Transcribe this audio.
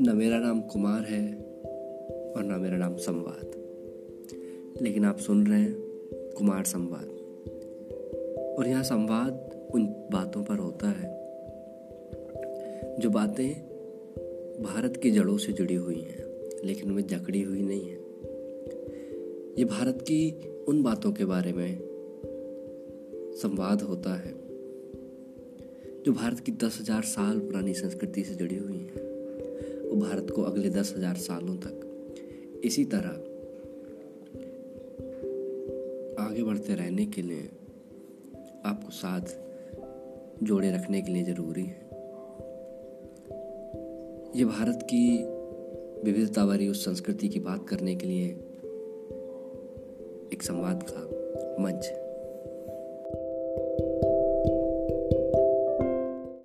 न मेरा नाम कुमार है और ना मेरा नाम संवाद। लेकिन आप सुन रहे हैं कुमार संवाद। और यहाँ संवाद उन बातों पर होता है जो बातें भारत की जड़ों से जुड़ी हुई हैं, लेकिन उनमें जकड़ी हुई नहीं है। ये भारत की उन बातों के बारे में संवाद होता है जो भारत की दस हज़ार साल पुरानी संस्कृति से जुड़ी हुई हैं। भारत को अगले दस हज़ार सालों तक। इसी तरह आगे बढ़ते रहने के लिए आपको साथ जोड़े रखने के लिए ज़रूरी है। ये भारत की विविधता वाली उस संस्कृति की बात करने के लिए एक संवाद का मंच है।